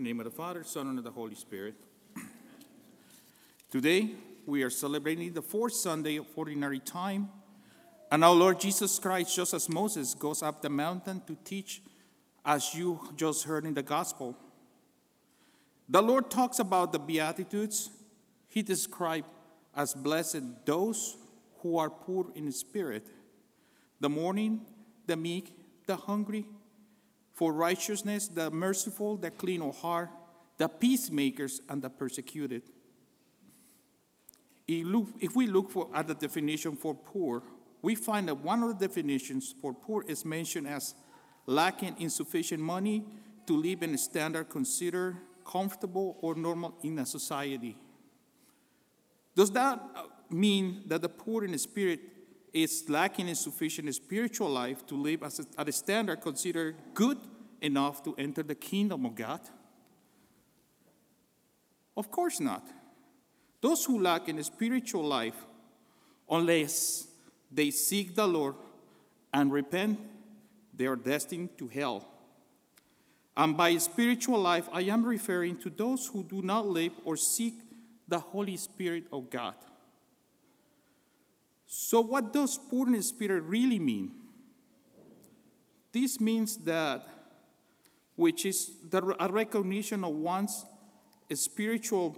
Name of the Father, Son, and of the Holy Spirit. Today, we are celebrating the fourth Sunday of Ordinary Time, and our Lord Jesus Christ, just as Moses goes up the mountain to teach, as you just heard in the Gospel. The Lord talks about the Beatitudes. He described as blessed those who are poor in spirit, the mourning, the meek, the hungry, for righteousness, the merciful, the clean of heart, the peacemakers, and the persecuted. If we look for, at the definition for poor, we find that one of the definitions for poor is mentioned as lacking insufficient money to live in a standard considered comfortable or normal in a society. Does that uh, mean that the poor in the spirit is lacking in sufficient spiritual life to live as a, at a standard considered good enough to enter the kingdom of God? Of course not. Those who lack in spiritual life, unless they seek the Lord and repent, they are destined to hell. And by spiritual life, I am referring to those who do not live or seek the Holy Spirit of God. So, what does poor in spirit really mean? This means that, which is the, a recognition of one's spiritual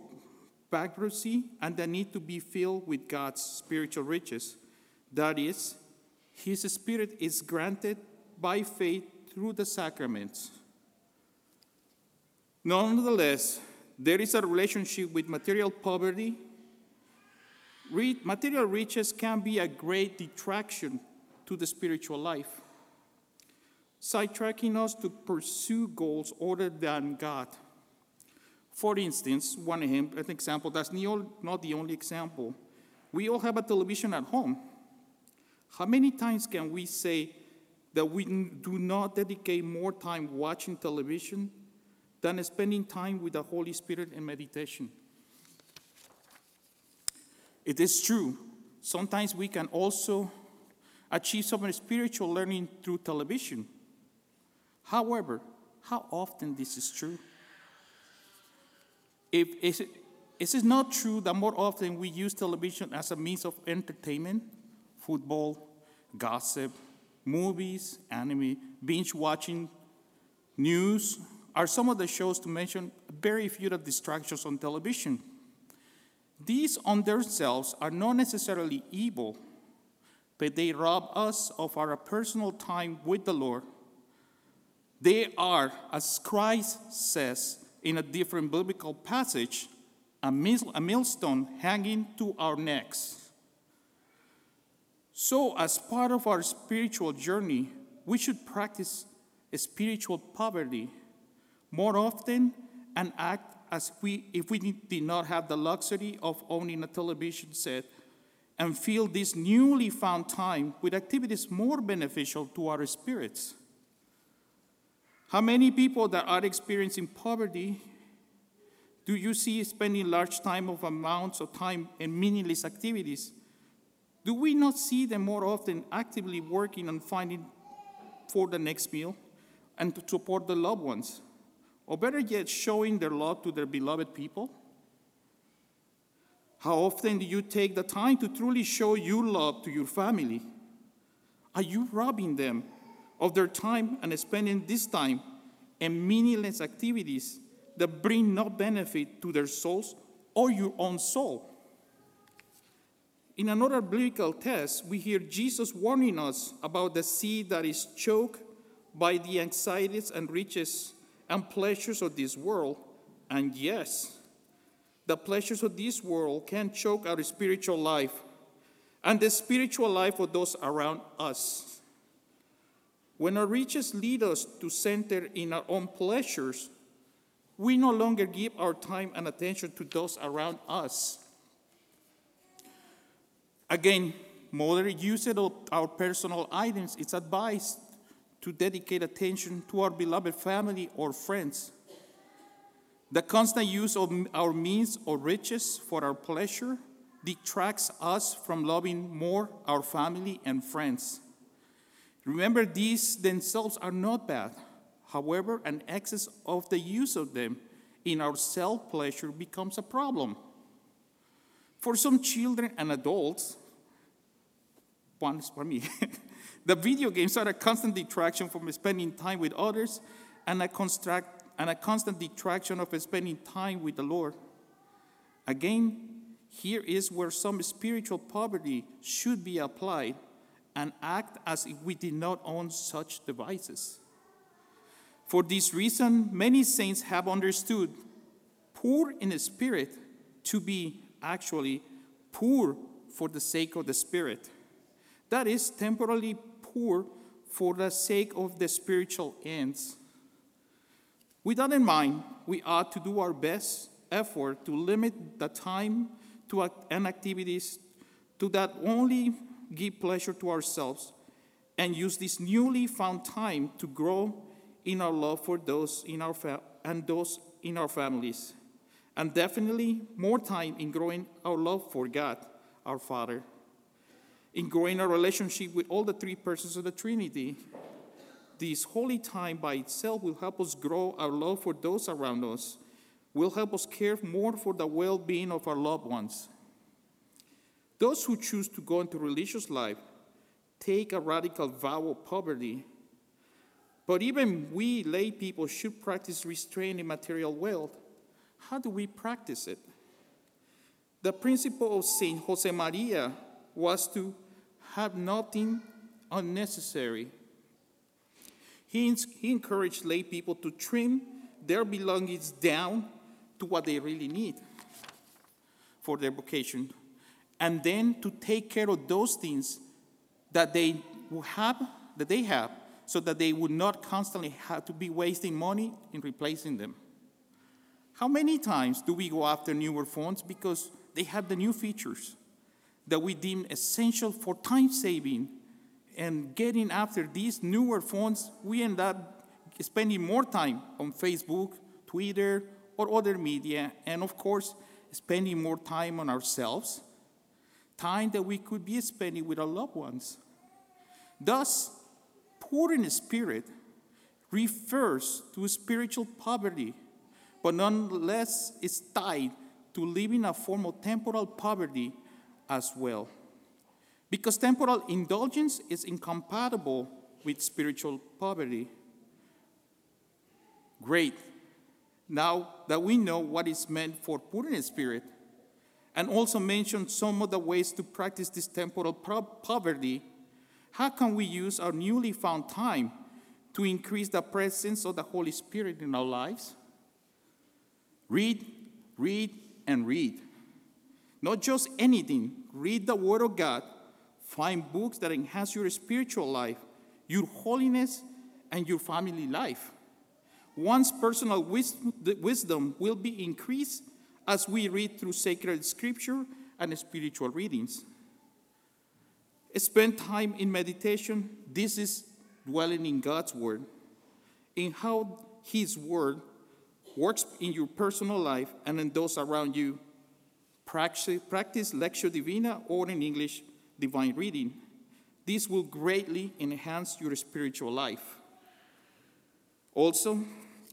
bankruptcy and the need to be filled with God's spiritual riches. That is, His Spirit is granted by faith through the sacraments. Nonetheless, there is a relationship with material poverty material riches can be a great detraction to the spiritual life, sidetracking us to pursue goals other than God. For instance, one example that's not the only example. We all have a television at home. How many times can we say that we do not dedicate more time watching television than spending time with the Holy Spirit in meditation? It is true, sometimes we can also achieve some spiritual learning through television. However, how often this is true? If is it not true that more often we use television as a means of entertainment, football, gossip, movies, anime, binge watching, news, are some of the shows to mention very few of distractions on television. These on themselves are not necessarily evil, but they rob us of our personal time with the Lord. They are, as Christ says in a different biblical passage, a, millstone hanging to our necks. So, as part of our spiritual journey, we should practice spiritual poverty more often and act as we, if we did not have the luxury of owning a television set and fill this newly found time with activities more beneficial to our spirits. How many people that are experiencing poverty do you see spending large time of amounts of time in meaningless activities? Do we not see them more often actively working on finding for the next meal and to support the loved ones? Or better yet, showing their love to their beloved people? How often do you take the time to truly show your love to your family? Are you robbing them of their time and spending this time in meaningless activities that bring no benefit to their souls or your own soul? In another biblical text, we hear Jesus warning us about the seed that is choked by the anxieties and riches and pleasures of this world. And yes, the pleasures of this world can choke our spiritual life and the spiritual life of those around us. When our riches lead us to center in our own pleasures, we no longer give our time and attention to those around us. Again, moderate use of our personal items is advised to dedicate attention to our beloved family or friends. The constant use of our means or riches for our pleasure detracts us from loving more our family and friends. Remember, these themselves are not bad. However, an excess of the use of them in our self pleasure becomes a problem. For some children and adults, one for me, the video games are a constant detraction from spending time with others and a, construct, and a constant detraction of spending time with the Lord. Again, here is where some spiritual poverty should be applied and act as if we did not own such devices. For this reason, many saints have understood poor in the spirit to be actually poor for the sake of the spirit. That is, temporarily poor for the sake of the spiritual ends. With that in mind, we ought to do our best effort to limit the time to and activities to that only give pleasure to ourselves and use this newly found time to grow in our love for those in our fa- and those in our families and definitely more time in growing our love for God our Father in growing our relationship with all the three persons of the Trinity this holy time by itself will help us grow our love for those around us will help us care more for the well-being of our loved ones those who choose to go into religious life take a radical vow of poverty. But even we lay people should practice restraint in material wealth. How do we practice it? The principle of Saint Josemaria was to have nothing unnecessary. He, he encouraged lay people to trim their belongings down to what they really need for their vocation and then to take care of those things that they have that they have so that they would not constantly have to be wasting money in replacing them how many times do we go after newer phones because they have the new features that we deem essential for time saving and getting after these newer phones we end up spending more time on facebook twitter or other media and of course spending more time on ourselves time that we could be spending with our loved ones. Thus, poor in spirit refers to spiritual poverty, but nonetheless is tied to living a form of temporal poverty as well. Because temporal indulgence is incompatible with spiritual poverty. Great. Now that we know what is meant for poor in spirit, and also mentioned some of the ways to practice this temporal poverty, how can we use our newly found time to increase the presence of the Holy Spirit in our lives? Read, read, and read. Not just anything, read the Word of God, find books that enhance your spiritual life, your holiness, and your family life. One's personal wisdom will be increased as we read through sacred scripture and spiritual readings. Spend time in meditation. This is dwelling in God's Word, in how His Word works in your personal life and in those around you. Practice, Lectio Divina or in English, divine reading. This will greatly enhance your spiritual life. Also,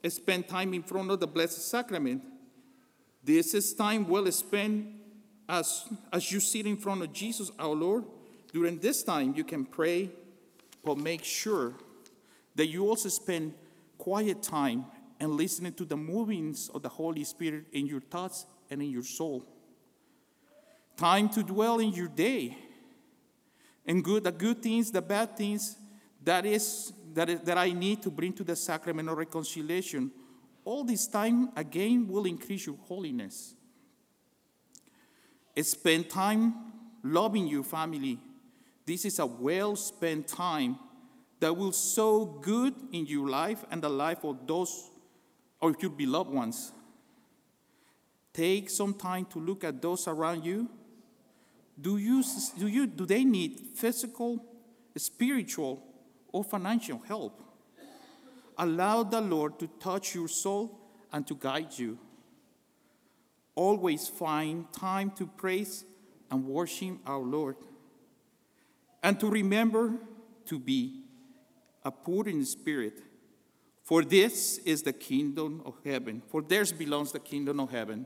spend time in front of the Blessed Sacrament this is time well spent as, as you sit in front of Jesus, our Lord. During this time, you can pray, but make sure that you also spend quiet time and listening to the movings of the Holy Spirit in your thoughts and in your soul. Time to dwell in your day and good the good things, the bad things that is that, is, that I need to bring to the sacrament of reconciliation all this time again will increase your holiness. Spend time loving your family. This is a well spent time that will sow good in your life and the life of those of your beloved ones. Take some time to look at those around you. Do, you, do, you, do they need physical, spiritual, or financial help? Allow the Lord to touch your soul and to guide you. Always find time to praise and worship our Lord. And to remember to be a poor in spirit, For this is the kingdom of heaven. For theirs belongs the kingdom of heaven.